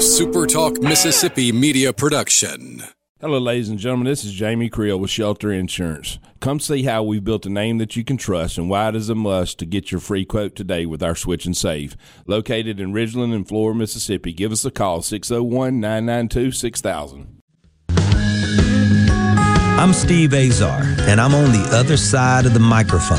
a Super Talk Mississippi media production. Hello, ladies and gentlemen. This is Jamie Creel with Shelter Insurance. Come see how we've built a name that you can trust and why it is a must to get your free quote today with our Switch and Save. Located in Ridgeland and Flora, Mississippi. Give us a call 601 992 6000. I'm Steve Azar, and I'm on the other side of the microphone,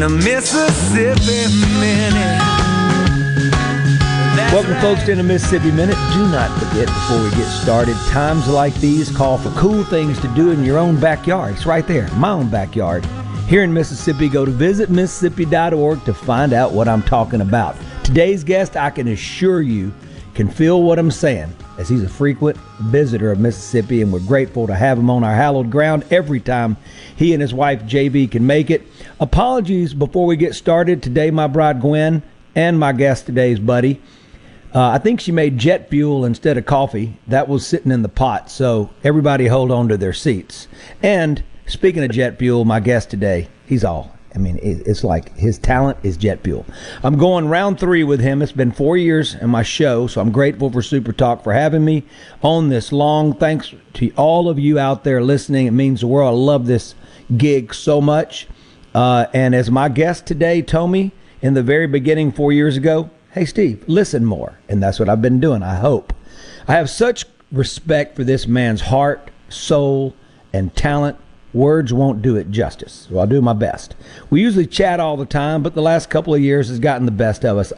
In a Mississippi minute. Welcome, folks, to the Mississippi Minute. Do not forget before we get started, times like these call for cool things to do in your own backyard. It's right there, my own backyard. Here in Mississippi, go to visitmississippi.org to find out what I'm talking about. Today's guest, I can assure you, can feel what I'm saying, as he's a frequent visitor of Mississippi, and we're grateful to have him on our hallowed ground every time he and his wife JV can make it. Apologies before we get started. Today, my bride Gwen and my guest today's buddy. Uh, I think she made jet fuel instead of coffee. That was sitting in the pot. So everybody hold on to their seats. And speaking of jet fuel, my guest today, he's all. I mean, it's like his talent is jet fuel. I'm going round three with him. It's been four years in my show, so I'm grateful for Super Talk for having me on this long. Thanks to all of you out there listening. It means the world. I love this gig so much. Uh, and as my guest today told me in the very beginning four years ago, hey, Steve, listen more. And that's what I've been doing, I hope. I have such respect for this man's heart, soul, and talent. Words won't do it justice, so I'll do my best. We usually chat all the time, but the last couple of years has gotten the best of us.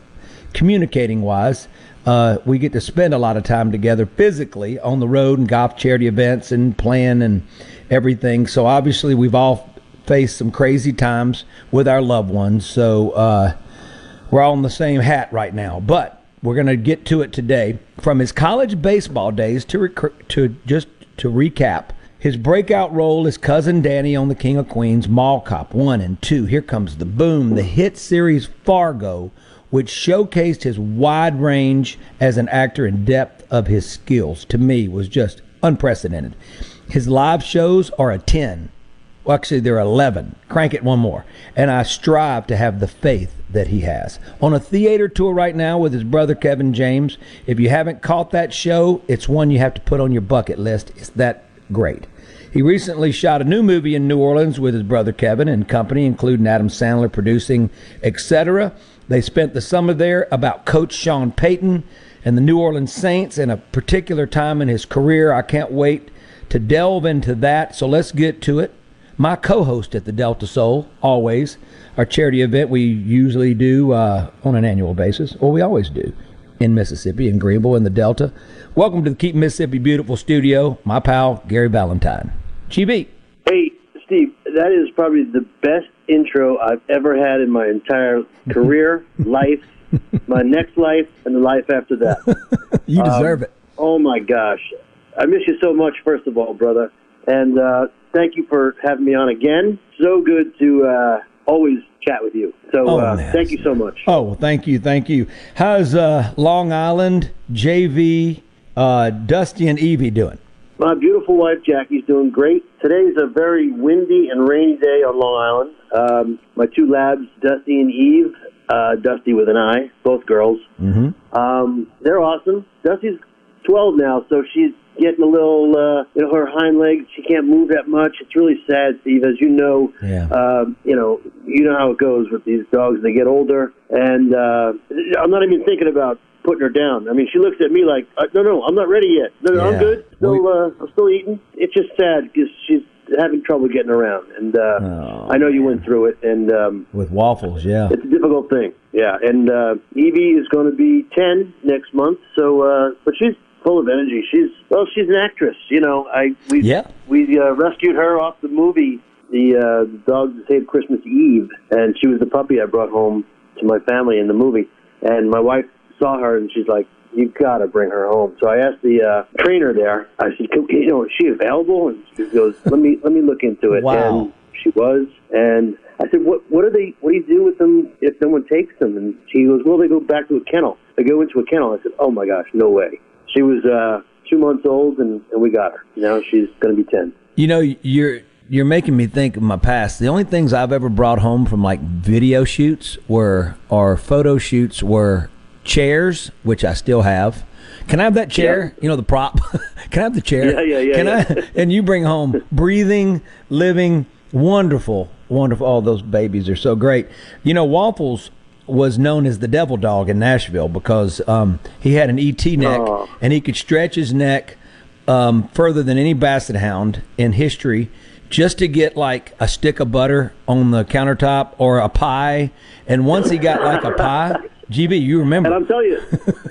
Communicating wise, uh, we get to spend a lot of time together physically on the road and golf charity events and playing and everything. So obviously, we've all faced some crazy times with our loved ones. So uh, we're all in the same hat right now, but we're going to get to it today. From his college baseball days to rec- to just to recap, his breakout role is cousin Danny on The King of Queens, Mall Cop 1 and 2. Here comes the boom, the hit series Fargo, which showcased his wide range as an actor and depth of his skills. To me, was just unprecedented. His live shows are a 10. Well, actually, they're 11. Crank it one more. And I strive to have the faith that he has. On a theater tour right now with his brother Kevin James. If you haven't caught that show, it's one you have to put on your bucket list. It's that great. He recently shot a new movie in New Orleans with his brother Kevin and company, including Adam Sandler producing, etc. They spent the summer there about Coach Sean Payton and the New Orleans Saints and a particular time in his career. I can't wait to delve into that. So let's get to it. My co host at the Delta Soul, always, our charity event we usually do uh, on an annual basis, or we always do in Mississippi, in Greenville, in the Delta. Welcome to the Keep Mississippi Beautiful studio, my pal Gary Valentine. GV. Hey, Steve, that is probably the best intro I've ever had in my entire career, life, my next life, and the life after that. you deserve um, it. Oh my gosh, I miss you so much. First of all, brother, and uh, thank you for having me on again. So good to uh, always chat with you. So oh, uh, thank you so much. Oh, well, thank you, thank you. How's uh, Long Island, JV, uh, Dusty, and Evie doing? My beautiful wife Jackie's doing great. Today's a very windy and rainy day on Long Island. Um, my two labs, Dusty and Eve, uh, Dusty with an I, both girls. Mm-hmm. Um, they're awesome. Dusty's 12 now, so she's getting a little, uh, you know, her hind legs. She can't move that much. It's really sad, Steve, as you know. Yeah. Um, you know, you know how it goes with these dogs. They get older, and uh, I'm not even thinking about putting her down. I mean, she looks at me like, uh, no, no, I'm not ready yet. No, no, yeah. I'm good. Still, uh, I'm still eating. It's just sad because she's having trouble getting around, and uh, oh, I know you went through it. And um, with waffles, yeah, it's a difficult thing. Yeah, and uh, Evie is going to be ten next month. So, uh, but she's full of energy. She's well, she's an actress. You know, I we yeah. we uh, rescued her off the movie The uh, Dog That Saved Christmas Eve, and she was the puppy I brought home to my family in the movie. And my wife saw her, and she's like, "You got to bring her home." So I asked the uh, trainer there. I said, "You know, is she available?" And she goes, "Let me let me look into it." Wow. And she was, and I said, "What what do they? What do you do with them if someone takes them?" And she goes, "Well, they go back to a kennel. They go into a kennel." I said, "Oh my gosh, no way." She was uh, two months old, and, and we got her. Now she's going to be ten. You know, you're you're making me think of my past. The only things I've ever brought home from like video shoots were or photo shoots were chairs, which I still have. Can I have that chair? Yeah. You know the prop. Can I have the chair? Yeah, yeah, yeah. Can yeah. I? And you bring home breathing, living, wonderful, wonderful. All those babies are so great. You know, Waffles was known as the devil dog in Nashville because um, he had an ET neck oh. and he could stretch his neck um, further than any basset hound in history just to get like a stick of butter on the countertop or a pie. And once he got like a pie, GV, you remember? And I'm telling you,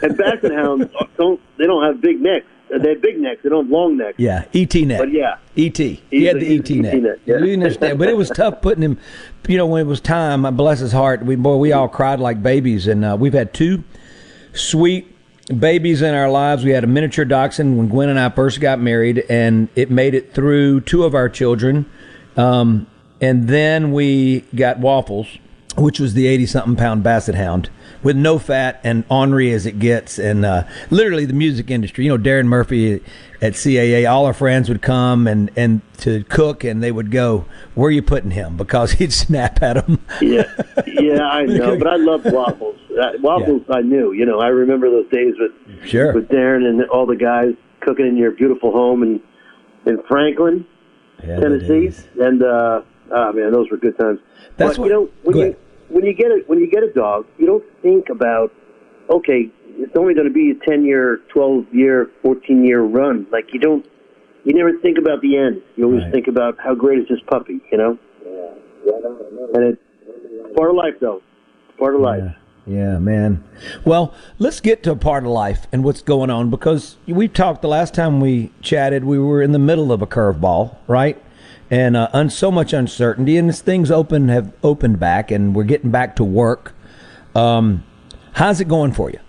and basset hounds don't they don't have big necks. They have big necks. They don't have long necks. Yeah, ET neck. But yeah, ET. He had the ET neck. neck yeah. You understand? But it was tough putting him. You know, when it was time, bless his heart, we boy, we all cried like babies, and uh, we've had two sweet babies in our lives. We had a miniature dachshund when Gwen and I first got married, and it made it through two of our children. Um, and then we got Waffles, which was the 80 something pound basset hound with no fat and ornery as it gets. And uh, literally the music industry, you know, Darren Murphy at CAA, all our friends would come and, and to cook and they would go, where are you putting him? Because he'd snap at them. yeah, yeah, I know. But I loved Waffles. Uh, waffles, yeah. I knew. You know, I remember those days with sure. with Darren and all the guys cooking in your beautiful home in in Franklin, yeah, Tennessee, and uh, oh man, those were good times. That's but, what, you know when you when you get a when you get a dog, you don't think about okay, it's only going to be a ten year, twelve year, fourteen year run. Like you don't, you never think about the end. You always right. think about how great is this puppy, you know. Yeah, and it's part of life, though. Part of life. Yeah. Yeah, man. Well, let's get to a part of life and what's going on because we talked the last time we chatted. We were in the middle of a curveball, right? And uh, un- so much uncertainty, and as things open have opened back, and we're getting back to work. Um, how's it going for you?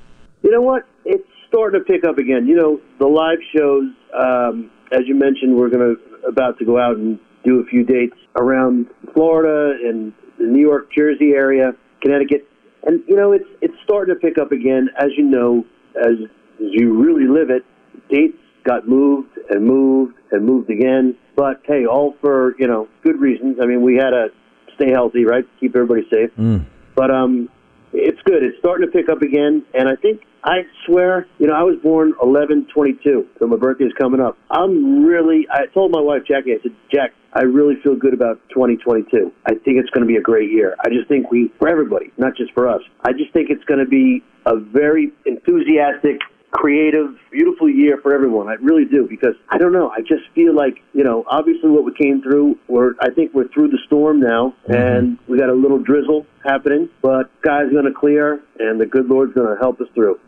You know what? It's starting to pick up again. You know, the live shows, um, as you mentioned, we're going to about to go out and do a few dates around Florida and the New York, Jersey area, Connecticut and you know it's it's starting to pick up again. As you know, as, as you really live it, dates got moved and moved and moved again. But hey, all for you know good reasons. I mean, we had to stay healthy, right? Keep everybody safe. Mm. But um, it's good. It's starting to pick up again, and I think I swear, you know, I was born eleven twenty two, so my birthday is coming up. I'm really. I told my wife Jackie. I said, Jack, I really feel good about 2022. I think it's going to be a great year. I just think we, for everybody, not just for us, I just think it's going to be a very enthusiastic, creative, beautiful year for everyone. I really do because I don't know. I just feel like, you know, obviously what we came through, we're, I think we're through the storm now mm-hmm. and we got a little drizzle happening, but sky's going to clear and the good Lord's going to help us through.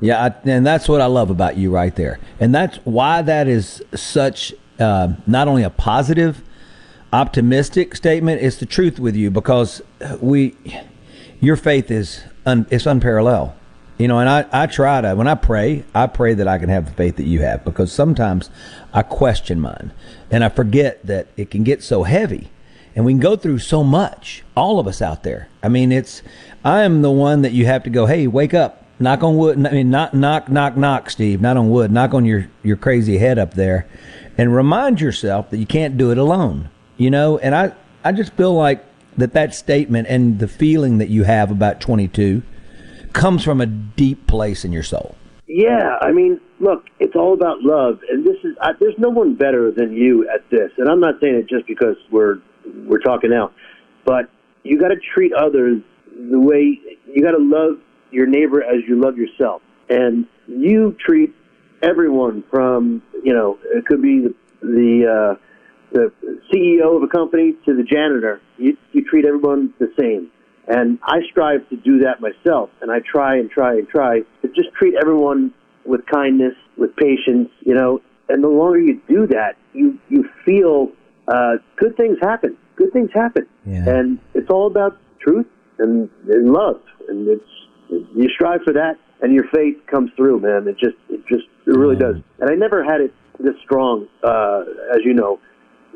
Yeah, I, and that's what I love about you right there. And that's why that is such uh, not only a positive optimistic statement. It's the truth with you because we, your faith is un, it's unparalleled. You know, and I, I try to when I pray, I pray that I can have the faith that you have because sometimes I question mine and I forget that it can get so heavy and we can go through so much. All of us out there. I mean, it's I am the one that you have to go. Hey, wake up! Knock on wood. I mean, not knock, knock, knock, Steve. Not on wood. Knock on your your crazy head up there, and remind yourself that you can't do it alone you know, and I, I just feel like that that statement and the feeling that you have about 22 comes from a deep place in your soul. Yeah, I mean, look, it's all about love, and this is I, there's no one better than you at this. And I'm not saying it just because we're we're talking now, but you got to treat others the way you got to love your neighbor as you love yourself, and you treat everyone from you know it could be the, the uh, the CEO of a company to the janitor, you, you treat everyone the same. And I strive to do that myself, and I try and try and try to just treat everyone with kindness, with patience, you know. And the longer you do that, you you feel uh, good things happen. Good things happen, Yeah. and it's all about truth and, and love, and it's you strive for that, and your faith comes through, man. It just it just it really does. And I never had it this strong, uh, as you know.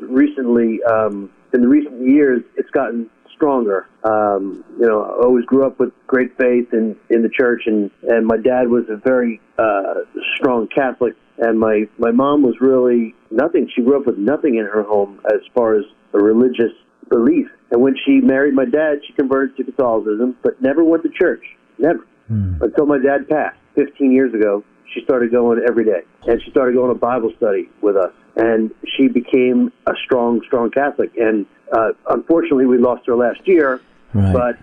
Recently, um, in the recent years, it's gotten stronger. Um, you know, I always grew up with great faith in in the church, and and my dad was a very uh, strong Catholic, and my my mom was really nothing. She grew up with nothing in her home as far as a religious belief. And when she married my dad, she converted to Catholicism, but never went to church. Never until my dad passed 15 years ago. She started going every day, and she started going to Bible study with us. And she became a strong, strong Catholic. And uh, unfortunately, we lost her last year, Right. but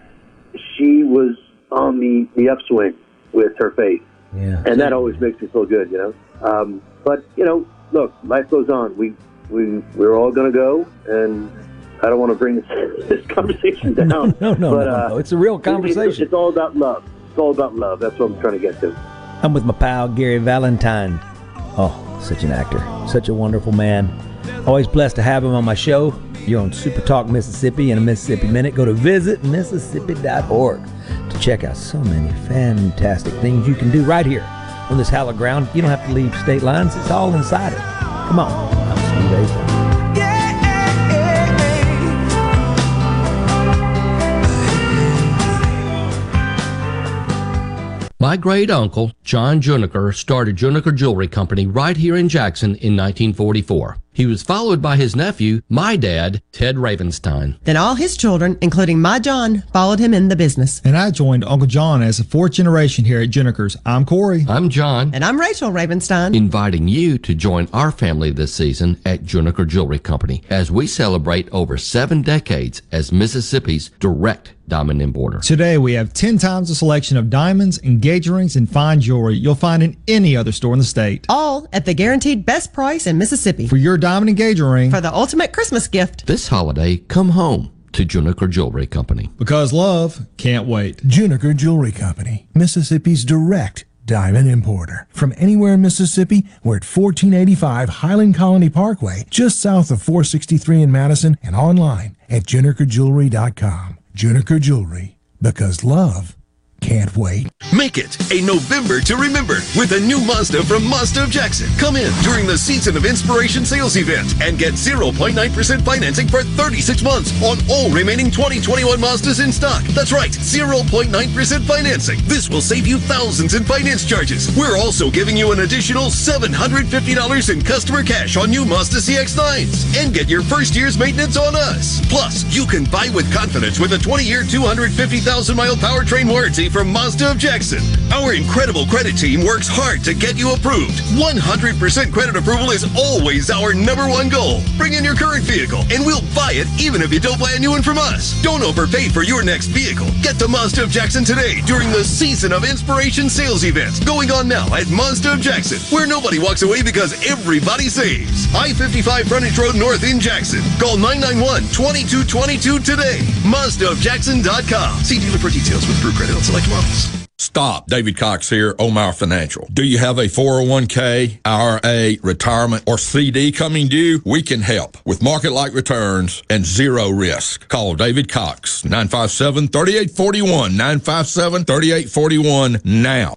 she was on the, the upswing with her faith Yeah. and that always makes me feel good, you know. Um, but you know, look, life goes on. We we we're all gonna go, and I don't want to bring this, this conversation down. No, no, no, but, no, uh, no. It's a real It's, conversation. it's all about love. It's all about love. That's what I'm trying to get to. I'm with my pal Gary Valentine. Oh, such an actor, such a wonderful man. Always blessed to have him on my show. You're on Super Talk Mississippi and a Mississippi Minute. Go to visitmississippi.org to check out so many fantastic things you can do right here on this hallowed ground. You don't have to leave state lines, it's all inside it. Come on. My great uncle, John Juniker, started Juniker Jewelry Company right here in Jackson in 1944. He was followed by his nephew, my dad, Ted Ravenstein. Then all his children, including my John, followed him in the business. And I joined Uncle John as the fourth generation here at Junikers. I'm Corey. I'm John, And I'm Rachel Ravenstein. inviting you to join our family this season at Juniker Jewelry Company as we celebrate over seven decades as Mississippi's direct diamond importer. Today we have 10 times the selection of diamonds, engagement rings, and fine jewelry you'll find in any other store in the state. all at the guaranteed best price in Mississippi. For your diamond engagement ring, For the ultimate Christmas gift. This holiday, come home to Juniker Jewelry Company. because love can't wait. Juniker Jewelry Company, Mississippi's direct diamond importer. From anywhere in Mississippi, we're at 1485 Highland Colony Parkway, just south of 463 in Madison, and online at junikerjewelry.com. Juniker Jewelry, because love can't wait. Make it a November to remember with a new Mazda from Mazda of Jackson. Come in during the Season of Inspiration sales event and get 0.9% financing for 36 months on all remaining 2021 Mazdas in stock. That's right, 0.9% financing. This will save you thousands in finance charges. We're also giving you an additional $750 in customer cash on new Mazda CX-9s and get your first year's maintenance on us. Plus, you can buy with confidence with a 20-year, 250,000-mile powertrain warranty from Mazda of Jackson. Our incredible credit team works hard to get you approved. 100% credit approval is always our number one goal. Bring in your current vehicle and we'll buy it even if you don't buy a new one from us. Don't overpay for your next vehicle. Get to Mazda of Jackson today during the Season of Inspiration sales event going on now at Mazda of Jackson, where nobody walks away because everybody saves. I-55 Frontage Road North in Jackson. Call 991-2222 today. MazdaofJackson.com. See dealer for details with Brew Credit on select Stop. David Cox here, Omar Financial. Do you have a 401k, IRA, retirement, or CD coming due? We can help with market like returns and zero risk. Call David Cox, 957 3841, 957 3841 now.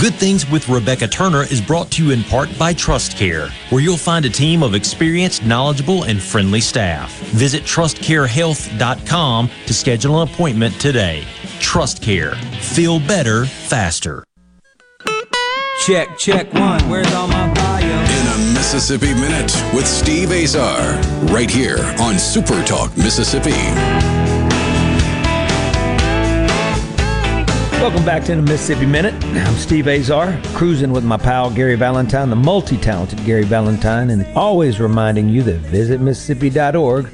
Good Things with Rebecca Turner is brought to you in part by Trust Care, where you'll find a team of experienced, knowledgeable, and friendly staff. Visit trustcarehealth.com to schedule an appointment today. Trust Care. Feel better, faster. Check, check one. Where's all my bio? In a Mississippi Minute with Steve Azar, right here on Super Talk Mississippi. Welcome back to the Mississippi Minute. I'm Steve Azar, cruising with my pal Gary Valentine, the multi talented Gary Valentine, and always reminding you that visit Mississippi.org.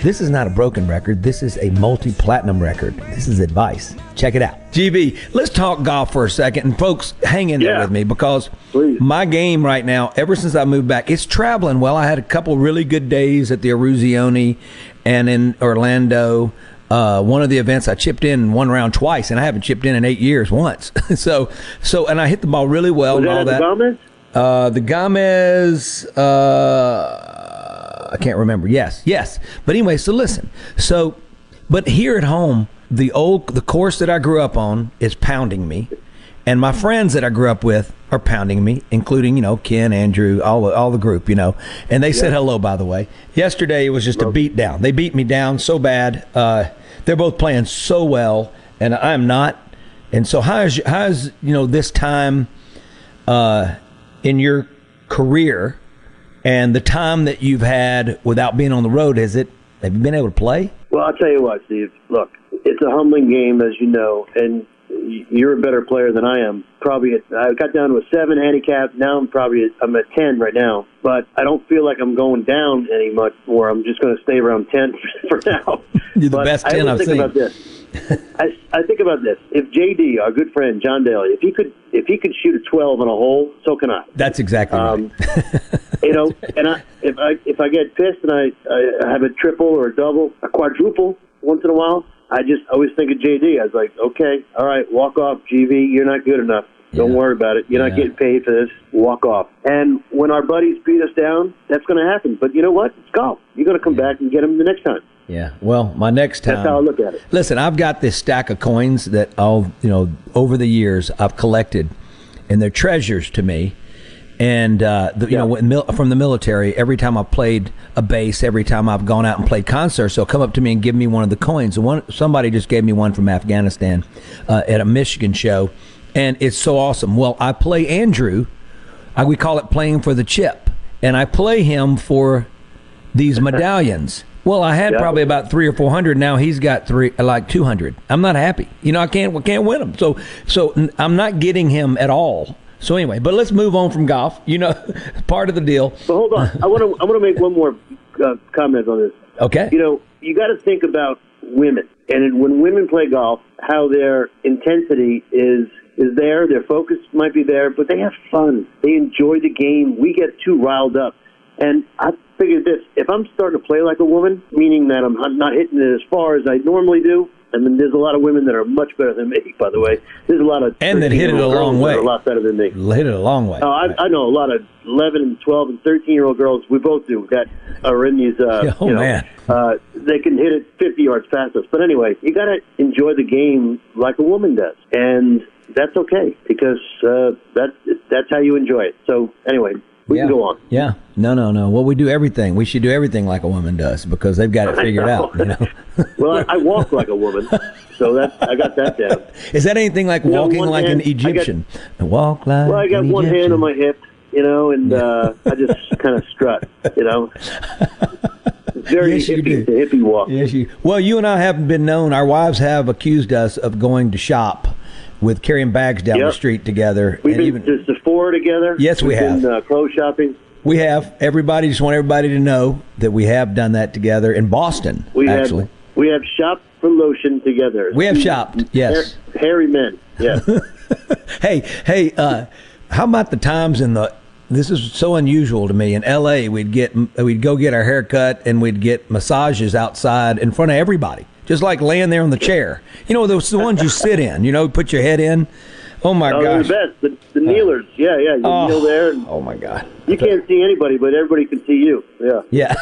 This is not a broken record. This is a multi platinum record. This is advice. Check it out. GV, let's talk golf for a second. And folks, hang in there Yeah. with me because my game right now, ever since I moved back, it's traveling well. I had a couple really good days at the Eruzione and in Orlando. Uh, one of the events I chipped in one round twice, and I haven't chipped in in eight years once. so, so, and I hit the ball really well Was and all that. Gomez? Uh, the Gomez, uh, I can't remember. Yes, yes. But anyway, so listen. So, but here at home, the old the course that I grew up on is pounding me, and my friends that I grew up with are pounding me, including you know Ken, Andrew, all the, all the group, you know. And they said hello, by the way. Yesterday it was just a beat down. They beat me down so bad. Uh, they're both playing so well, and I'm not. And so how's how's you know this time uh, in your career and the time that you've had without being on the road? Is it have you been able to play? Well, I'll tell you what, Steve. Look, it's a humbling game, as you know, and you're a better player than I am. Probably, at, I got down to a seven handicap. Now I'm probably at, I'm at ten right now, but I don't feel like I'm going down any much more. I'm just going to stay around ten for now. You're the But best I 10 always I've think seen. about this. I, I think about this. If JD, our good friend John Daly, if he could, if he could shoot a twelve on a hole, so can I. That's exactly Um, you know, and I if I if I get pissed and I, I have a triple or a double, a quadruple once in a while, I just always think of JD. I was like, okay, all right, walk off, GV. You're not good enough. Don't worry about it. You're not getting paid for this. Walk off. And when our buddies beat us down, that's going to happen. But you know what? It's golf. You're going to come back and get them the next time. Yeah. Well, my next time. That's how I look at it. Listen, I've got this stack of coins that all you know over the years I've collected, and they're treasures to me. And uh, the, you know, mil- from the military, every time I've played a bass, every time I've gone out and played concerts, they'll come up to me and give me one of the coins. One somebody just gave me one from Afghanistan uh, at a Michigan show, and it's so awesome. Well, I play Andrew. I, we call it playing for the chip, and I play him for these medallions. Well, I had Yeah. probably about three or four hundred. Now he's got three, like two hundred. I'm not happy. You know, I can't, can't win him. So, so I'm not getting him at all. So anyway, but let's move on from golf. You know, part of the deal. But hold on, I want to I want to make one more uh, comment on this. Okay. You know, you got to think about women, and when women play golf, how their intensity is is there. Their focus might be there, but they have fun. They enjoy the game. We get too riled up, and I figured this: if I'm starting to play like a woman, meaning that I'm not hitting it as far as I normally do. And then there's a lot of women that are much better than me, by the way. There's a lot of And that hit it a long way. a lot better than me. Hit it a long way. Oh, I, I know a lot of 11 and 12 and 13 year old girls. We both do that are in these. Uh, Oh, you know, man. Uh, they can hit it 50 yards past us. But anyway, you got to enjoy the game like a woman does, and that's okay because uh, that that's how you enjoy it. So anyway, we yeah. can go on. Yeah. No, no, no. Well, we do everything. We should do everything like a woman does because they've got it figured out. You know. Well, I, I walk like a woman, so that I got that down. Is that anything like You walking one like hand- an I got- Egyptian? walk like. Well, I got one hand on my hip, you know, and uh, I just kind of strut, you know. Very Yes, hippie, hippie walk. Yes, you. Well, you and I haven't been known. Our wives have accused us of going to shop with carrying bags down the street together. We've been to Sephora together. Yes, we We've have. Been, uh, clothes shopping. we have everybody. Just want everybody to know that we have done that together in Boston. We actually, have we have shopped for lotion together. we have shopped. Yes. Hair- hairy men. Yeah. hey, hey. Uh, how about the times in the? This is so unusual to me. In L.A., we'd get we'd go get our hair cut and we'd get massages outside in front of everybody, just like laying there on the chair. You know, those the ones you sit in. You know, put your head in. Oh my oh, gosh. the best. The, the uh, kneelers. Yeah, yeah. You Oh. kneel there, Oh my God. you can't see anybody, but everybody can see you. Yeah. Yeah.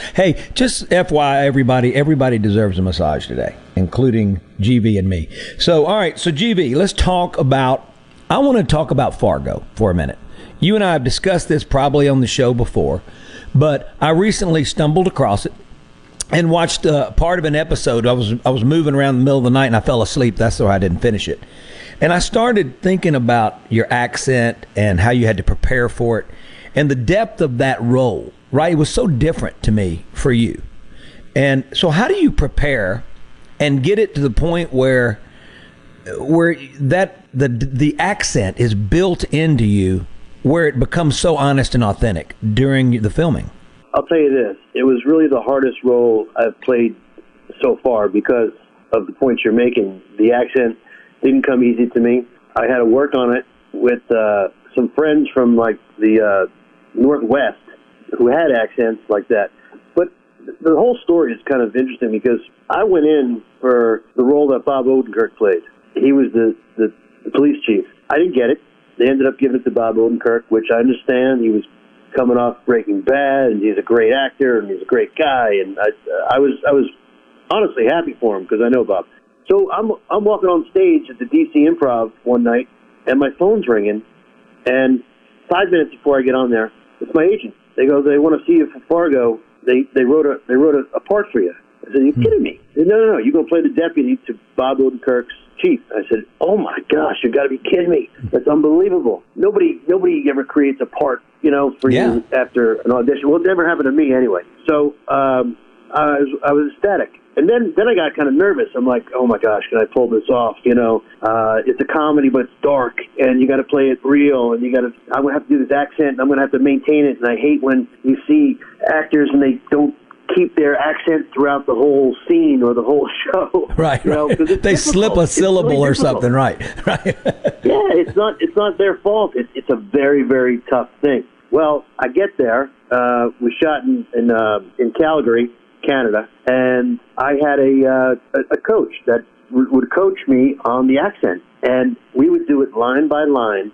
hey, just FYI, everybody, everybody deserves a massage today, including GV and me. So, all right. So, GV, let's talk about. I want to talk about Fargo for a minute. You and I have discussed this probably on the show before, but I recently stumbled across it and watched uh, part of an episode. I was I was moving around in the middle of the night and I fell asleep. That's why I didn't finish it. And I started thinking about your accent and how you had to prepare for it. and the depth of that role, right? It was so different to me for you. And so, how do you prepare and get it to the point where where that the the accent is built into you, where it becomes so honest and authentic during the filming? I'll tell you this: it was really the hardest role I've played so far because of the points you're making. The accent didn't come easy to me. I had to work on it with uh, some friends from like the uh, Northwest who had accents like that. But the whole story is kind of interesting because I went in for the role that Bob Odenkirk played. He was the, the, the police chief. I didn't get it. They ended up giving it to Bob Odenkirk, which I understand. He was coming off Breaking Bad, and he's a great actor, and he's a great guy. And I, I was, I was honestly happy for him because I know Bob. So I'm, I'm walking on stage at the DC Improv one night, and my phone's ringing, and five minutes before I get on there, it's my agent. They go, they want to see you for Fargo. They they wrote a they wrote a, a part for you. I said, Are you kidding me? Said, no, no, no. You're going to play the deputy to Bob Odenkirk's chief. I said, Oh my gosh, you got to be kidding me. That's unbelievable. Nobody nobody ever creates a part, you know, for Yeah. you after an audition. Well, it never happened to me anyway. So um, I was I was ecstatic. And then, then I got kind of nervous. I'm like, oh my gosh, can I pull this off? You know, uh, it's a comedy, but it's dark, and you got to play it real, and you got to. I'm gonna have to do this accent, and I'm gonna have to maintain it. And I hate when you see actors and they don't keep their accent throughout the whole scene or the whole show. Right, You know, right. They slip a It's really syllable or difficult. something, right? Right. yeah, it's not it's not their fault. It's it's a very very tough thing. Well, I get there. Uh, we shot in in, uh, in Calgary, Canada, and I had a uh, a, a coach that w- would coach me on the accent, and we would do it line by line,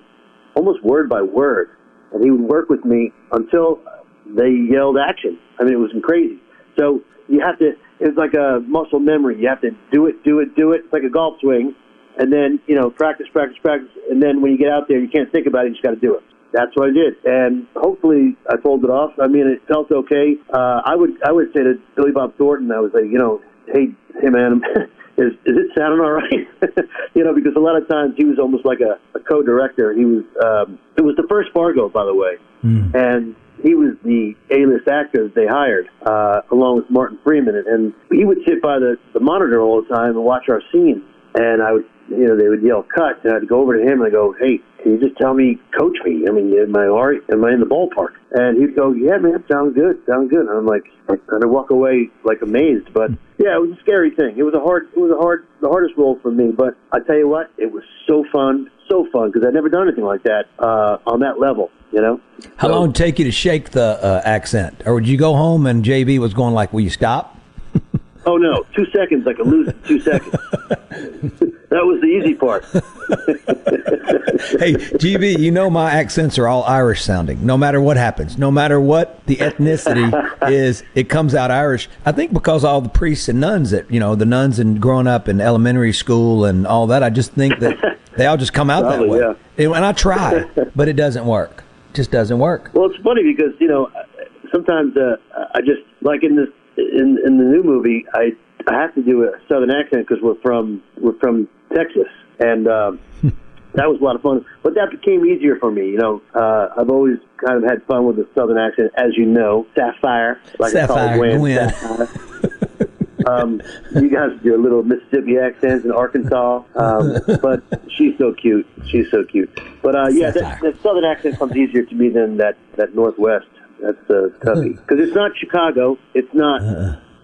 almost word by word, and he would work with me until they yelled action. I mean, it was crazy. So you have to. It's like a muscle memory. You have to do it, do it, do it. It's like a golf swing and then you know practice, practice, practice, and then when you get out there, you can't think about it. You just got to do it. That's what I did, and hopefully I pulled it off. I mean, it felt okay. Uh, I would I would say to Billy Bob Thornton, I was like, you know, hey, hey man, is is it sounding all right? you know, because a lot of times he was almost like a, a co-director. He was. Um, it was the first Fargo, by the way, and he was the A-list actor they hired, uh, along with Martin Freeman, and, and he would sit by the, the monitor all the time and watch our scenes. And I would, you know, they would yell cut, and I'd go over to him and I go, "Hey, can you just tell me, coach me? I mean, am I? Am I in the ballpark?" And he'd go, "Yeah, man, sounds good, sounds good." And I'm like, I kind of walk away like amazed, but yeah, it was a scary thing. It was a hard, it was a hard, the hardest role for me. But I tell you what, it was so fun, so fun because I'd never done anything like that uh, on that level. You know. How long did it take you to shake the uh, accent? Or would you go home and JV was going like, will you stop? Oh no, two seconds. I could lose it two seconds. that was the easy part. hey, GV, you know my accents are all Irish sounding, no matter what happens. No matter what the ethnicity is, it comes out Irish. I think because all the priests and nuns that, you know, the nuns and growing up in elementary school and all that, I just think that they all just come out Probably, that way. And and I try, but it doesn't work. Just doesn't work. Well, it's funny because you know sometimes uh, I just like in this in in the new movie I I have to do a southern accent because we're from we're from Texas and. Um, That was a lot of fun, but that became easier for me. You know, uh, I've always kind of had fun with the southern accent, as you know. Sapphire, like I call Sapphire Gwen. Sapphire. um, you guys, your little Mississippi accents in Arkansas, um, but she's so cute. She's so cute. But uh, yeah, that, that southern accent comes easier to me than that that Northwest. That's uh, toughie because it's not Chicago. It's not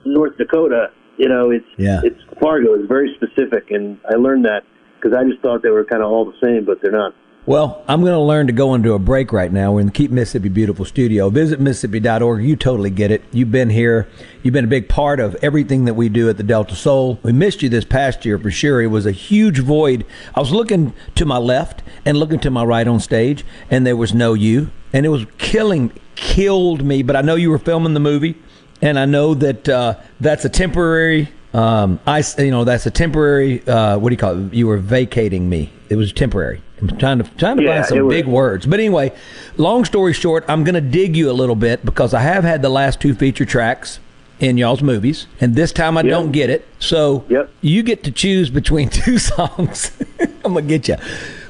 North Dakota. You know, it's Yeah. it's Fargo. It's very specific, and I learned that because I just thought they were kind of all the same, but they're not. Well, I'm going to learn to go into a break right now. We're in the Keep Mississippi Beautiful studio. Visit Mississippi.org. You totally get it. You've been here. You've been a big part of everything that we do at the Delta Soul. We missed you this past year for sure. It was a huge void. I was looking to my left and looking to my right on stage, and there was no you. And it was killing, killed me. But I know you were filming the movie, and I know that uh, that's a temporary um, I, you know, that's a temporary. Uh, what do you call it? You were vacating me. It was temporary. I'm trying to trying to Yeah, find some was- big words. But anyway, long story short, I'm going to dig you a little bit because I have had the last two feature tracks in y'all's movies, and this time I don't get it. So you get to choose between two songs. I'm gonna get you.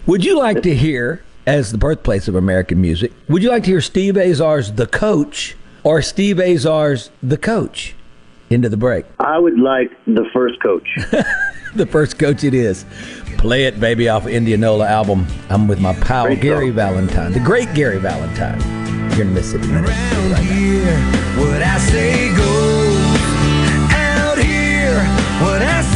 Would you like to hear as the birthplace of American music. Would you like to hear Steve Azar's The Coach or Steve Azar's The Coach? Into the break. I would like the first coach. the first coach it is. Play it, baby, off of Indianola album. I'm with my pal Great Gary song. Valentine, the great Gary Valentine. Here in Mississippi. Minute. Right now. What I say goes out here. What I say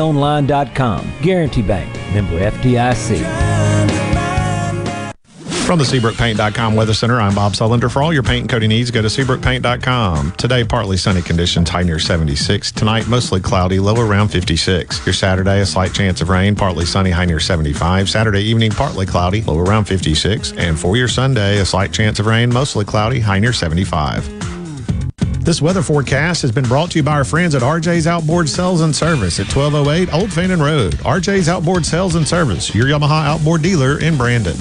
gbtonline.com. Guarantee Bank, member FDIC. From the SeabrookPaint.com Weather Center, I'm Bob Sullender. For all your paint and coating needs, go to SeabrookPaint.com. Today, partly sunny conditions, high near 76. Tonight, mostly cloudy, low around 56. Your Saturday, a slight chance of rain, partly sunny, high near 75. Saturday evening, partly cloudy, low around 56. And for your Sunday, a slight chance of rain, mostly cloudy, high near 75. This weather forecast has been brought to you by our friends at RJ's Outboard Sales and Service at 1208 Old Fannin Road. RJ's Outboard Sales and Service, your Yamaha outboard dealer in Brandon.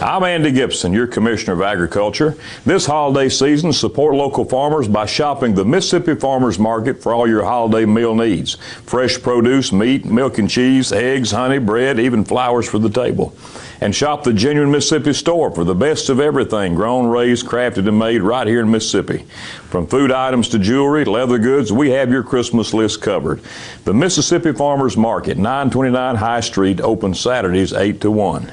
I'm Andy Gibson, your Commissioner of Agriculture. This holiday season, support local farmers by shopping the Mississippi Farmers Market for all your holiday meal needs. Fresh produce, meat, milk and cheese, eggs, honey, bread, even flowers for the table. And shop the genuine Mississippi store for the best of everything grown, raised, crafted, and made right here in Mississippi. From food items to jewelry, leather goods, we have your Christmas list covered. The Mississippi Farmers Market, 929 High Street, open Saturdays 8 to 1.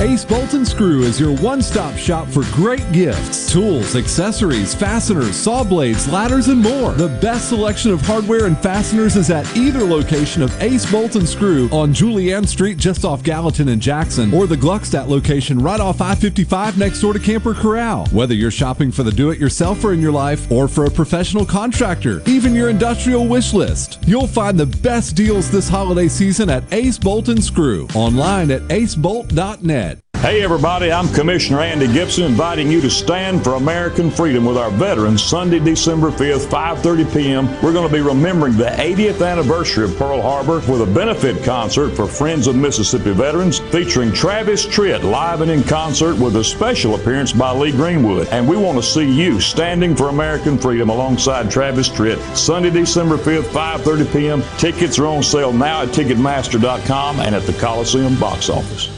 Ace Bolt and Screw is your one-stop shop for great gifts, tools, accessories, fasteners, saw blades, ladders, and more. The best selection of hardware and fasteners is at either location of Ace Bolt and Screw on Julianne Street just off Gallatin and Jackson, or the Gluckstadt location right off I-55 next door to Camper Corral. Whether you're shopping for the do-it-yourselfer in your life or for a professional contractor, even your industrial wish list, you'll find the best deals this holiday season at Ace Bolt and Screw. Online at acebolt.net. Hey everybody, I'm Commissioner Andy Gibson inviting you to stand for American freedom with our veterans Sunday, December 5th, 5:30 p.m. We're going to be remembering the 80th anniversary of Pearl Harbor with a benefit concert for Friends of Mississippi Veterans featuring Travis Tritt live and in concert with a special appearance by Lee Greenwood. And we want to see you standing for American freedom alongside Travis Tritt Sunday, December 5th, 5:30 p.m. Tickets are on sale now at ticketmaster.com and at the Coliseum box office.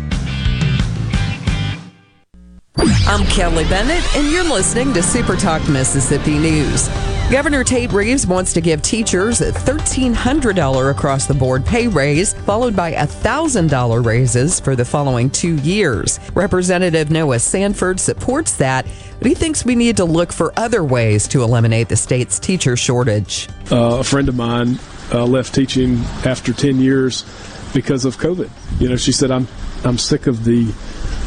I'm Kelly Bennett, and you're listening to Super Talk Mississippi News. Governor Tate Reeves wants to give teachers a $1,300 across the board pay raise, followed by $1,000 raises for the following two years. Representative Noah Sanford supports that, but he thinks we need to look for other ways to eliminate the state's teacher shortage. Uh, a friend of mine uh, left teaching after 10 years because of COVID. You know, she said, I'm, I'm sick of the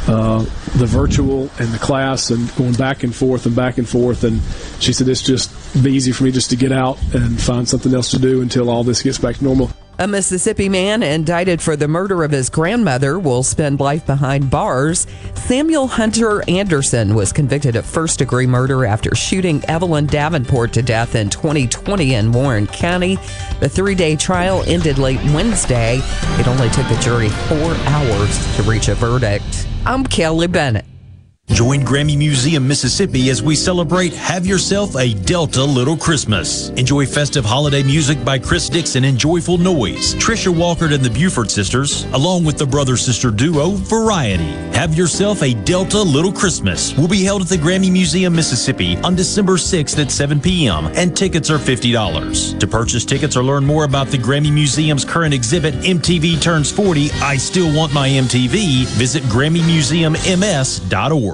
uh, the virtual and the class and going back and forth and back and forth. And she said it's just be easy for me just to get out and find something else to do until all this gets back to normal. A Mississippi man indicted for the murder of his grandmother will spend life behind bars. Samuel Hunter Anderson was convicted of first degree murder after shooting Evelyn Davenport to death in 2020 in Warren County. The three day trial ended late Wednesday. It only took the jury four hours to reach a verdict. I'm Kelly Bennett. Join Grammy Museum Mississippi as we celebrate Have Yourself a Delta Little Christmas. Enjoy festive holiday music by Chris Dixon and Joyful Noise, Trisha Walker and the Buford Sisters, along with the brother sister duo Variety. Have Yourself a Delta Little Christmas will be held at the Grammy Museum Mississippi on December 6th at 7 p.m. and tickets are $50. To purchase tickets or learn more about the Grammy Museum's current exhibit, MTV Turns 40, I Still Want My MTV, visit GrammyMuseumMS.org.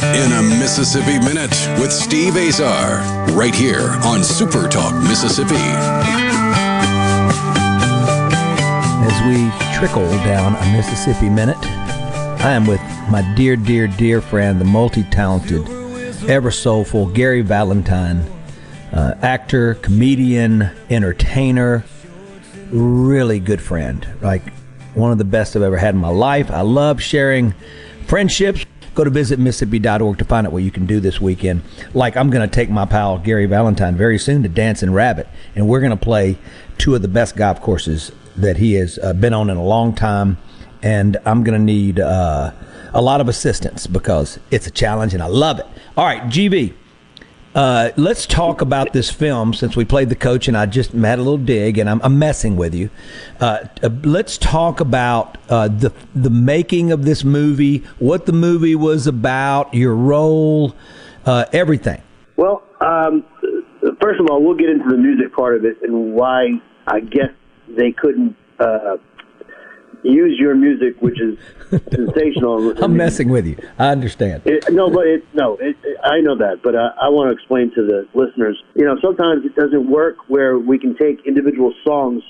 In a Mississippi Minute with Steve Azar, right here on Super Talk Mississippi. As we trickle down a Mississippi Minute, I am with my dear, dear, dear friend, the multi talented, ever soulful Gary Valentine, uh, actor, comedian, entertainer, really good friend. Like one of the best I've ever had in my life. I love sharing friendships. Go to visit Mississippi.org to find out what you can do this weekend. Like, I'm going to take my pal Gary Valentine very soon to Dancing Rabbit, and we're going to play two of the best golf courses that he has uh, been on in a long time. And I'm going to need uh, a lot of assistance because it's a challenge and I love it. All right, GV. Uh, let's talk about this film since we played the coach and I just had a little dig and I'm, I'm messing with you. Uh, uh, let's talk about uh, the the making of this movie, what the movie was about, your role, uh, everything. Well, um, first of all, we'll get into the music part of it and why I guess they couldn't use your music, which is sensational. I'm messing with you. I understand. It, no, but it, no, it, I know that, but uh, I want to explain to the listeners. You know, sometimes it doesn't work where we can take individual songs.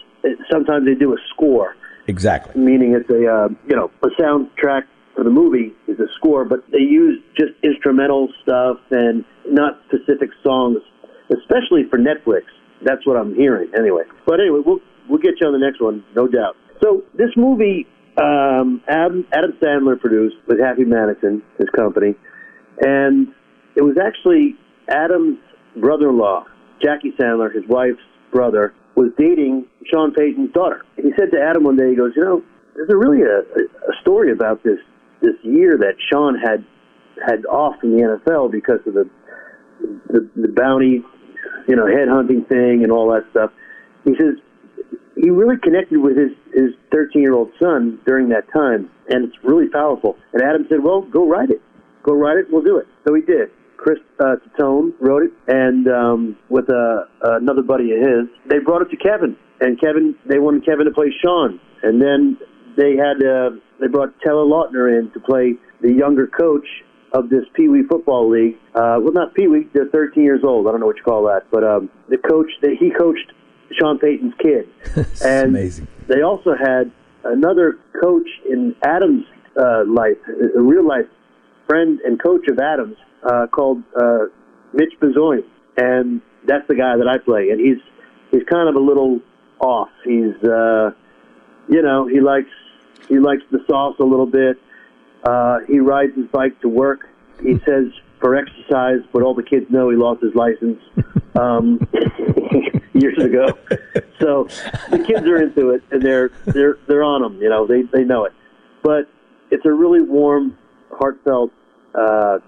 Sometimes they do a score, Exactly. meaning it's a uh, you know a soundtrack for the movie is a score, but they use just instrumental stuff and not specific songs, especially for Netflix. That's what I'm hearing anyway. But anyway, we'll we'll get you on the next one, no doubt. So this movie, um, Adam, Adam Sandler produced with Happy Madison, his company, and it was actually Adam's brother-in-law, Jackie Sandler, his wife's brother, was dating Sean Payton's daughter. He said to Adam one day, he goes, you know, there's a really a, a story about this this year that Sean had had off from the NFL because of the the, the bounty, you know, headhunting thing and all that stuff. He says he really connected with his his 13 year old son during that time, and it's really powerful. And Adam said, "Well, go write it. Go write it. We'll do it." So he did. Chris uh, Tone wrote it, and um, with uh, another buddy of his, they brought it to Kevin, and Kevin they wanted Kevin to play Sean, and then they had uh, they brought Taylor Lautner in to play the younger coach of this Pee Wee football league. Uh, well, not Pee Wee; they're 13 years old. I don't know what you call that, but um, the coach that he coached Sean Payton's kid, and amazing. they also had another coach in Adams' uh, life, a real life friend and coach of Adams, uh, called uh, Mitch Bezoin, and that's the guy that I play. And he's he's kind of a little off. He's uh, you know he likes he likes the sauce a little bit, Uh, he rides his bike to work. He says for exercise, but all the kids know he lost his license um, years ago. So the kids are into it, and they're they're they're on him. You know, they they know it. But it's a really warm, heartfelt uh,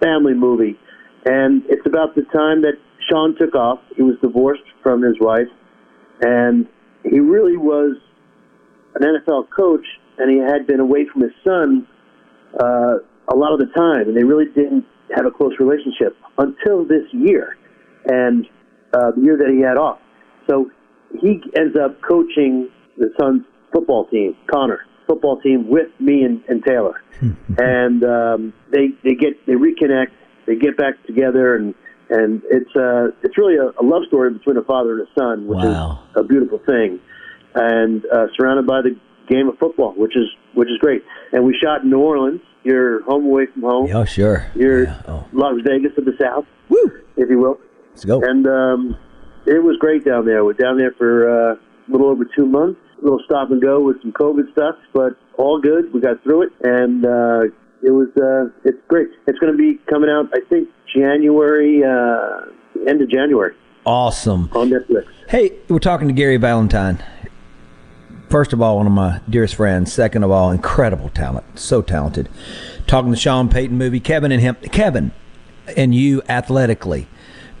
family movie, and it's about the time that Sean took off. He was divorced from his wife, and he really was an NFL coach, and he had been away from his son uh, a lot of the time, and they really didn't have a close relationship until this year, and uh, the year that he had off. So he ends up coaching the son's football team, Connor football team, with me and, and Taylor, and um, they they get they reconnect, they get back together, and and it's uh it's really a, a love story between a father and a son, which Wow. is a beautiful thing, and uh, surrounded by the game of football, which is which is great. And we shot in New Orleans. You're home away from home. Oh, sure. You're Las Vegas of the South, if you will. Let's go. And um, it was great down there. We're down there for uh, a little over two months. A little stop and go with some COVID stuff, but all good. We got through it, and uh, it was uh, it's great. It's going to be coming out, I think, January, uh, end of January Awesome. on Netflix. Hey, we're talking to Gary Valentine. First of all, one of my dearest friends. Second of all, incredible talent. So talented. Talking the Sean Payton movie. Kevin and him. Kevin and you athletically.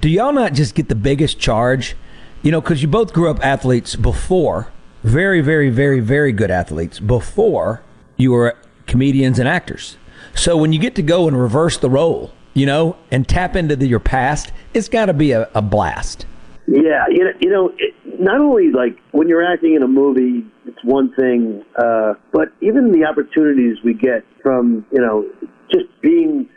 Do y'all not just get the biggest charge? You know, because you both grew up athletes before. Very, very, very, very good athletes before you were comedians and actors. So when you get to go and reverse the role, you know, and tap into the, your past, it's got to be a, a blast. Yeah, you know, you know, it, not only like when you're acting in a movie, it's one thing, uh, but even the opportunities we get from you know just being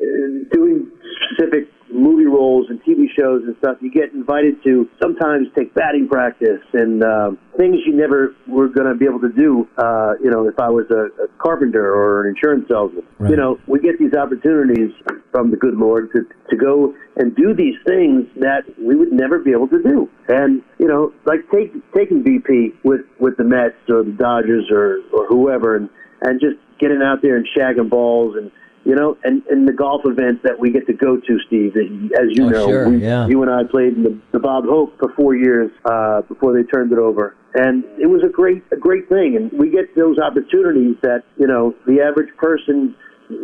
uh, doing specific movie roles and TV shows and stuff. You get invited to sometimes take batting practice and uh, things you never were going to be able to do. Uh, you know, if I was a, a carpenter or an insurance salesman, you know, we get these opportunities from the good Lord to to go and do these things that we would never be able to do. And you know, like take taking BP with with the Mets or the Dodgers or or whoever, and and just getting out there and shagging balls and you know, and, and the golf events that we get to go to, Steve, as you Oh, know, sure, we, yeah. you and I played in the, the Bob Hope for four years uh, before they turned it over, and it was a great a great thing. And we get those opportunities that you know the average person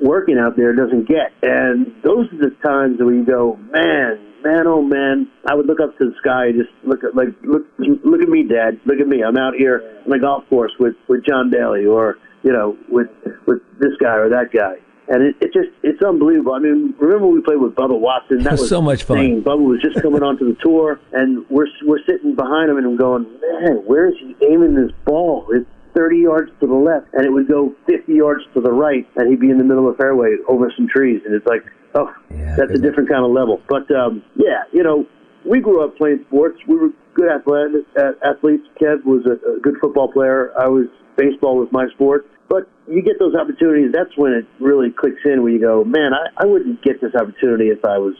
working out there doesn't get. And those are the times where you go, man, man, oh man, I would look up to the sky and just look at like look look at me, Dad, look at me. I'm out here on the golf course with with John Daly or you know with with this guy or that guy. And it, it just, it's unbelievable. I mean, remember we played with Bubba Watson? That was So much fun. insane. Bubba was just coming onto the tour, and we're we're sitting behind him, and I'm going, man, where is he aiming this ball? It's 30 yards to the left, and it would go 50 yards to the right, and he'd be in the middle of the fairway over some trees, and it's like, oh, that's a different kind of level. But um, yeah, you know, we grew up playing sports. We were good athletes. athletes. Kev was a, a good football player. I was baseball was my sport. But you get those opportunities. That's when it really clicks in. Where you go, man, I, I wouldn't get this opportunity if I was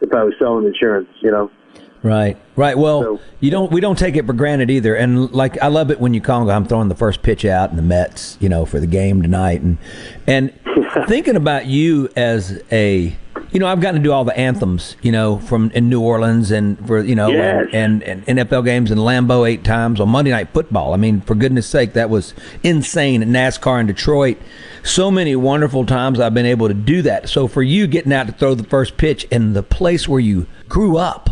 if I was selling insurance. You know. Right, right. Well, you don't. We don't take it for granted either. And like, I love it when you call. and go, I'm throwing the first pitch out in the Mets, you know, for the game tonight. And and thinking about you as a, you know, I've gotten to do all the anthems, you know, from in New Orleans and for you know, Yes. and, and, and NFL games in Lambeau eight times on Monday Night Football. I mean, for goodness sake, that was insane. At NASCAR in Detroit, so many wonderful times I've been able to do that. So for you getting out to throw the first pitch in the place where you grew up.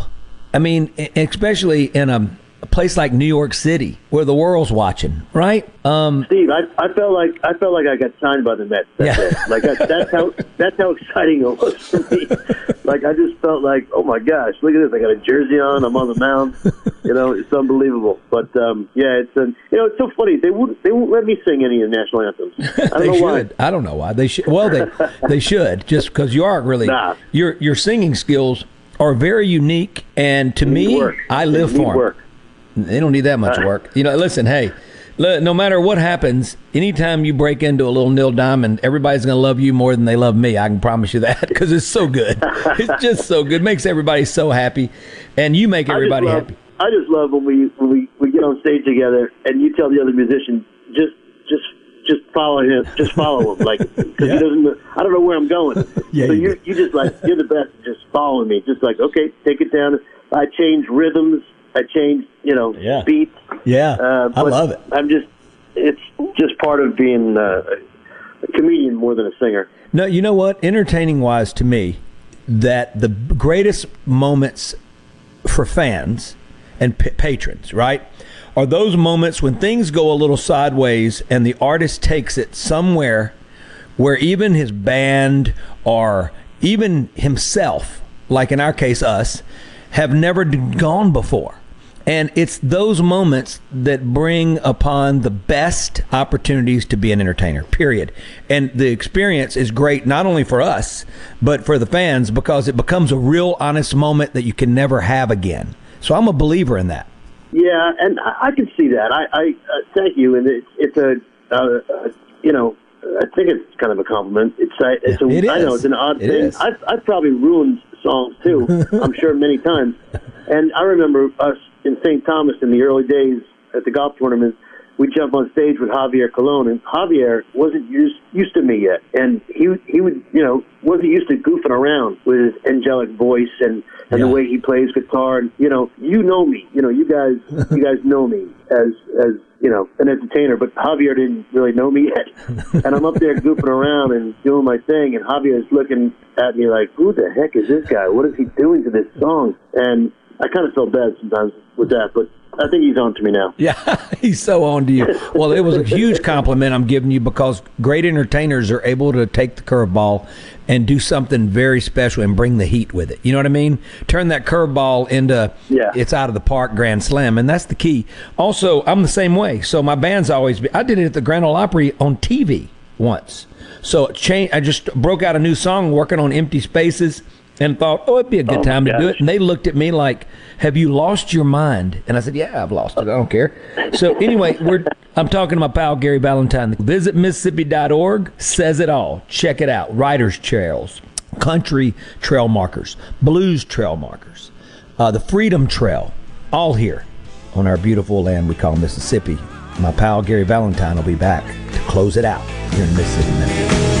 I mean, especially in a, a place like New York City where the world's watching, right? Um, Steve, I, I felt like I felt like I got signed by the Mets. That's Yeah. Like that's how that's how exciting it was for me. like I just felt like, oh my gosh, look at this! I got a jersey on. I'm on the mound. You know, it's unbelievable. But um, yeah, it's you know, it's so funny. They wouldn't they won't let me sing any of the national anthems. I don't they know should. why. I don't know why they should. Well, they they should just because you are really Nah. your your singing skills are very unique, and to me, work. I live for work. They don't need that much work. You know, listen, hey. No matter what happens, anytime you break into a little Neil Diamond, everybody's going to love you more than they love me. I can promise you that because it's so good. it's just so good. Makes everybody so happy, and you make everybody I love, happy. I just love when we when we, we get on stage together and you tell the other musician just just just follow him. Just follow him, like because he doesn't. I don't know where I'm going. Yeah, so you you you just like you're the best. Just following me. Just like okay, take it down. I change rhythms. I change you know Yeah. beats. Yeah, Uh, I love it. I'm just. It's just part of being uh, a comedian more than a singer. No, you know what? Entertaining wise, to me, that the greatest moments for fans and p- patrons, right, are those moments when things go a little sideways and the artist takes it somewhere where even his band or even himself, like in our case, us, have never d- gone before. And it's those moments that bring upon the best opportunities to be an entertainer, period. And the experience is great, not only for us, but for the fans, because it becomes a real honest moment that you can never have again. So I'm a believer in that. Yeah, and I, I can see that. I, I uh, thank you, and it's it's a uh, uh, you know I think it's kind of a compliment. It's a, it's a It I know it's an odd It thing. I've I've probably ruined songs too. I'm sure many times, and I remember us in St. Thomas in the early days at the golf tournament. We jump on stage with Javier Colon, and Javier wasn't used used to me yet, and he he would you know wasn't used to goofing around with his angelic voice and and the way he plays guitar, and you know you know me, you know you guys you guys know me as as you know an entertainer, but Javier didn't really know me yet, and I'm up there goofing around and doing my thing, and Javier's looking at me like, who the heck is this guy? What is he doing to this song? And I kind of felt bad sometimes with that, but I think he's on to me now. Yeah, he's so on to you. Well, it was a huge compliment I'm giving you because great entertainers are able to take the curveball and do something very special and bring the heat with it. You know what I mean? Turn that curveball into Yeah. it's out of the park grand slam, and that's the key. Also, I'm the same way. So my band's always been, I did it at the Grand Ole Opry on TV once. So it changed, I just broke out a new song working on Empty Spaces and thought, oh, it'd be a good Oh, time to do it. And they looked at me like, "Have you lost your mind?" And I said, "Yeah, I've lost it. I don't care." So anyway, we're I'm talking to my pal Gary Valentine. Visit Mississippi.org says it all. Check it out. Riders trails, country trail markers, blues trail markers, uh, the Freedom Trail, all here on our beautiful land we call Mississippi. My pal Gary Valentine will be back to close it out here in Mississippi Minute.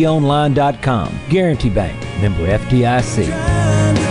gbtonline.com. Guarantee Bank, member FDIC.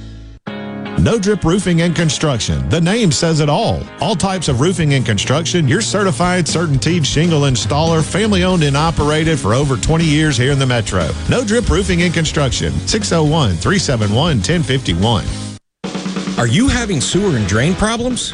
No Drip Roofing and Construction. The name says it all. All types of roofing and construction, your certified, certainteed shingle installer, family owned and operated for over 20 years here in the metro. No Drip Roofing and Construction, 601 371 1051. Are you having sewer and drain problems?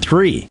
Three.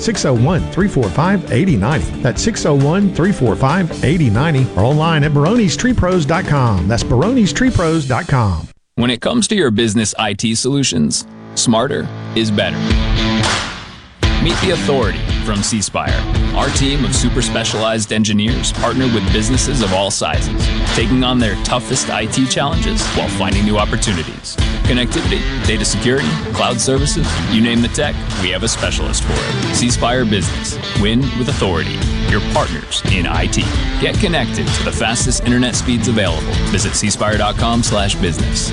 601 345 8090. That's 601 345 8090 or online at baronestreepros.com. That's baronestreepros.com. When it comes to your business IT solutions, smarter is better. Meet the authority from C Spire. Our team of super specialized engineers partner with businesses of all sizes, taking on their toughest IT challenges while finding new opportunities. Connectivity, data security, cloud services, you name the tech, we have a specialist for it. C Spire Business. Win with authority. Your partners in IT. Get connected to the fastest internet speeds available. Visit cspire.com slash business.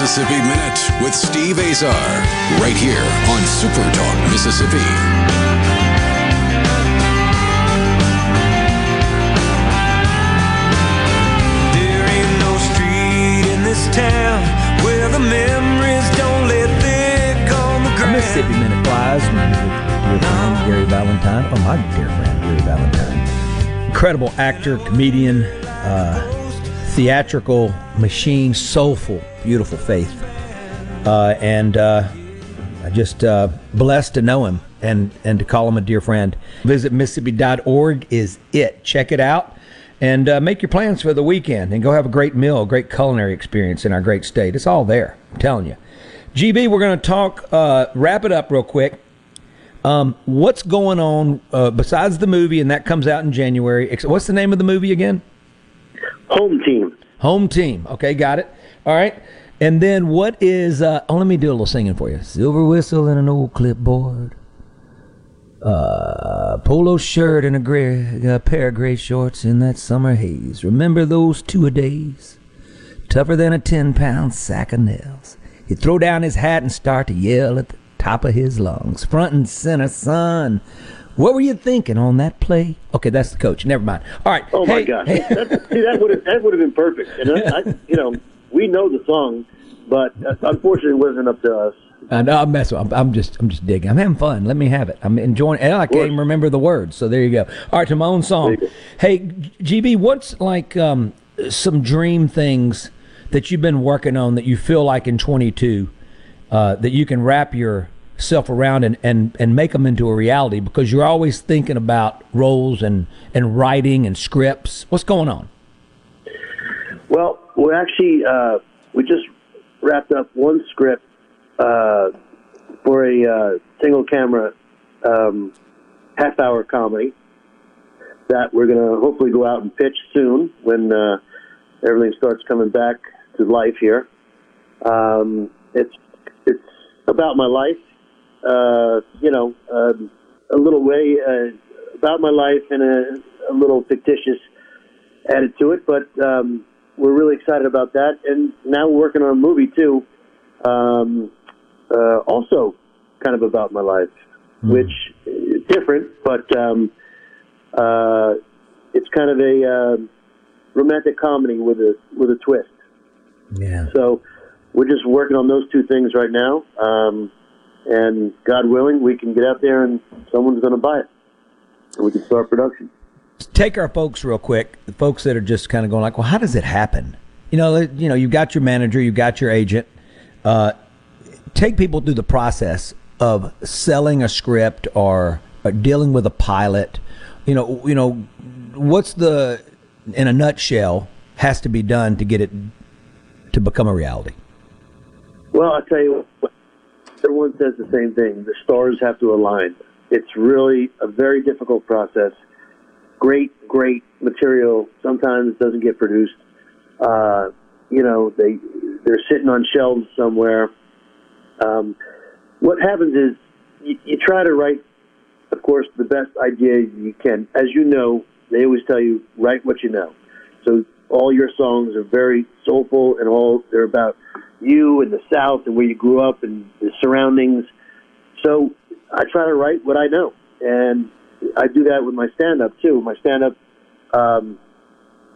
In a Mississippi Minute with Steve Azar, right here on Super Talk Mississippi. There ain't no street in this town where the memories don't lay thick on the ground. Mississippi Minute flies with dear friend Gary Valentine. Oh, my dear friend Gary Valentine. Incredible actor, comedian, uh, theatrical machine, soulful, beautiful faith. Uh, and uh, I just uh, blessed to know him and, and to call him a dear friend. Visit Mississippi.org is it. Check it out and uh, make your plans for the weekend and go have a great meal, a great culinary experience in our great state. It's all there. I'm telling you. GV, we're going to talk, uh, wrap it up real quick. Um, what's going on uh, besides the movie, and that comes out in January? What's the name of the movie again? Home Team. Home Team. Okay, got it. All right. And then what is? Uh, oh, let me do a little singing for you. Silver whistle and an old clipboard. Uh, polo shirt and a gray, a pair of gray shorts in that summer haze. Remember those two a days? Tougher than a ten pound sack of nails. He'd throw down his hat and start to yell at the top of his lungs. Front and center, son. What were you thinking on that play? Okay, that's the coach. Never mind. All right. Oh my Hey- gosh, hey- That's- see that would have that would have been perfect. And I, I, you know, we know the song, but uh, unfortunately, it wasn't up to us. I know I'm messing. I'm, I'm just, I'm just digging. I'm having fun. Let me have it. I'm enjoying. And I can't even remember the words. So there you go. All right, to my own song. Hey, GV, what's like um, some dream things that you've been working on that you feel like in 22 uh, that you can wrap yourself around and, and, and make them into a reality because you're always thinking about roles and, and writing and scripts. What's going on? Well, we actually uh, we just wrapped up one script uh, for a uh, single camera um, half hour comedy that we're going to hopefully go out and pitch soon when uh, everything starts coming back to life here. Um, it's it's about my life, uh, you know, um, a little way uh, about my life and a, a little fictitious added to it, but um, we're really excited about that. And now we're working on a movie too, um, uh, also kind of about my life, which is different, but um, uh, it's kind of a uh, romantic comedy with a with a twist. Yeah. So we're just working on those two things right now, um, and God willing, we can get out there and someone's going to buy it, and we can start production. take our folks real quick, the folks that are just kind of going like, well, how does it happen? You know, you know, you've got your manager, you've got your agent. Uh, take people through the process of selling a script or, or dealing with a pilot. You know, you know, what's the in a nutshell has to be done to get it to become a reality. Well, I tell you what, everyone says the same thing. The stars have to align. It's really a very difficult process. Great, great material sometimes doesn't get produced. Uh, you know, they they're sitting on shelves somewhere. Um, what happens is you, you try to write, of course, the best idea you can. As you know, they always tell you write what you know. So all your songs are very soulful and all they're about you and the South and where you grew up and the surroundings. So I try to write what I know, and I do that with my stand up too. My stand up, um,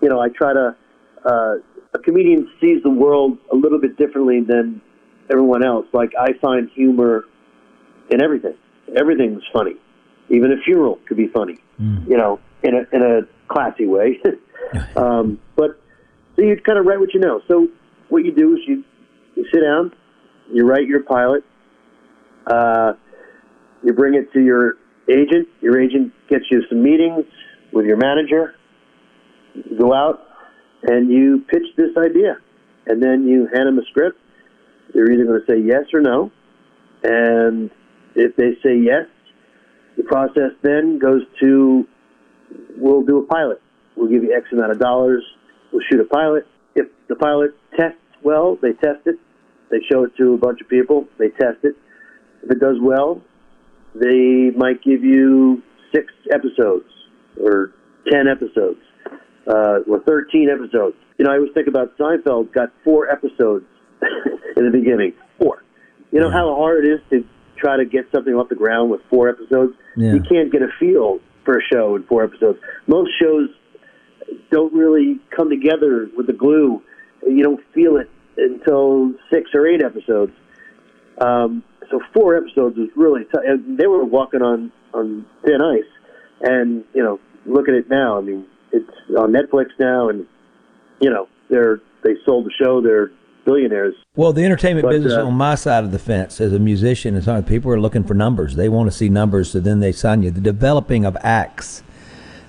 you know, I try to. Uh, a comedian sees the world a little bit differently than everyone else. Like I find humor in everything. Everything's funny. Even a funeral could be funny. You know, in a in a classy way. um, but so you kind of write what you know. So what you do is you you sit down, you write your pilot, uh, you bring it to your agent. Your agent gets you some meetings with your manager. You go out and you pitch this idea, and then you hand them a script. They're either going to say yes or no, and if they say yes, the process then goes to we'll do a pilot. We'll give you X amount of dollars. We'll shoot a pilot. If the pilot tests well, they test it. They show it to a bunch of people. They test it. If it does well, they might give you six episodes or ten episodes uh, or thirteen episodes. You know, I always think about Seinfeld got four episodes in the beginning. Four. You know how hard it is to try to get something off the ground with four episodes. Yeah. You can't get a feel for a show in four episodes. Most shows don't really come together with the glue. You don't feel it until six or eight episodes. Um, so four episodes was really tough. And they were walking on on thin ice. And you know, look at it now. I mean, it's on Netflix now, and you know, they're they sold the show. They're billionaires. Well, the entertainment But, business uh, on my side of the fence as a musician is hard. People are looking for numbers. They want to see numbers, so then they sign you. The developing of acts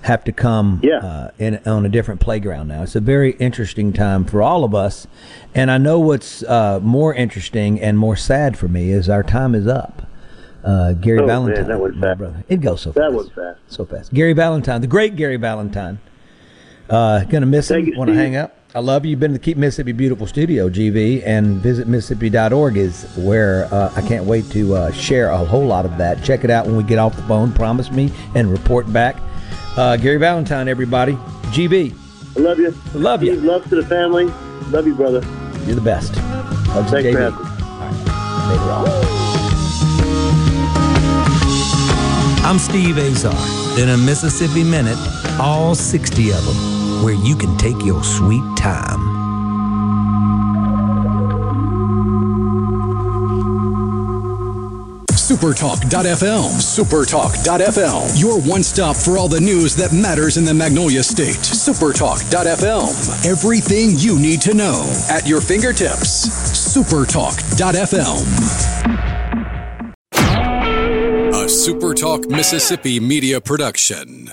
have to come uh, in on a different playground now. It's a very interesting time for all of us, and I know what's uh, more interesting and more sad for me is our time is up. Uh, Gary Oh, man, Valentine, that went my fast. brother, it goes so That fast, That was fast. so fast. Gary Valentine, the great Gary Valentine. Uh, gonna miss him. Want to hang up? I love you. You've been to the Keep Mississippi Beautiful studio, GV, and visit Mississippi.org is where uh, I can't wait to uh, share a whole lot of that. Check it out when we get off the phone. Promise me and report back. Uh, Gary Valentine, everybody. GV. I love you. Love you. Love to the family. Love you, brother. you're the best. Hugs to Thanks for JV. having me. Later on. I'm Steve Azar. In a Mississippi Minute, all 60 of them, where you can take your sweet time. Supertalk.fm. Supertalk.fm. Your one stop for all the news that matters in the Magnolia State. Supertalk.fm. Everything you need to know at your fingertips. Supertalk.fm. A Supertalk Mississippi media production.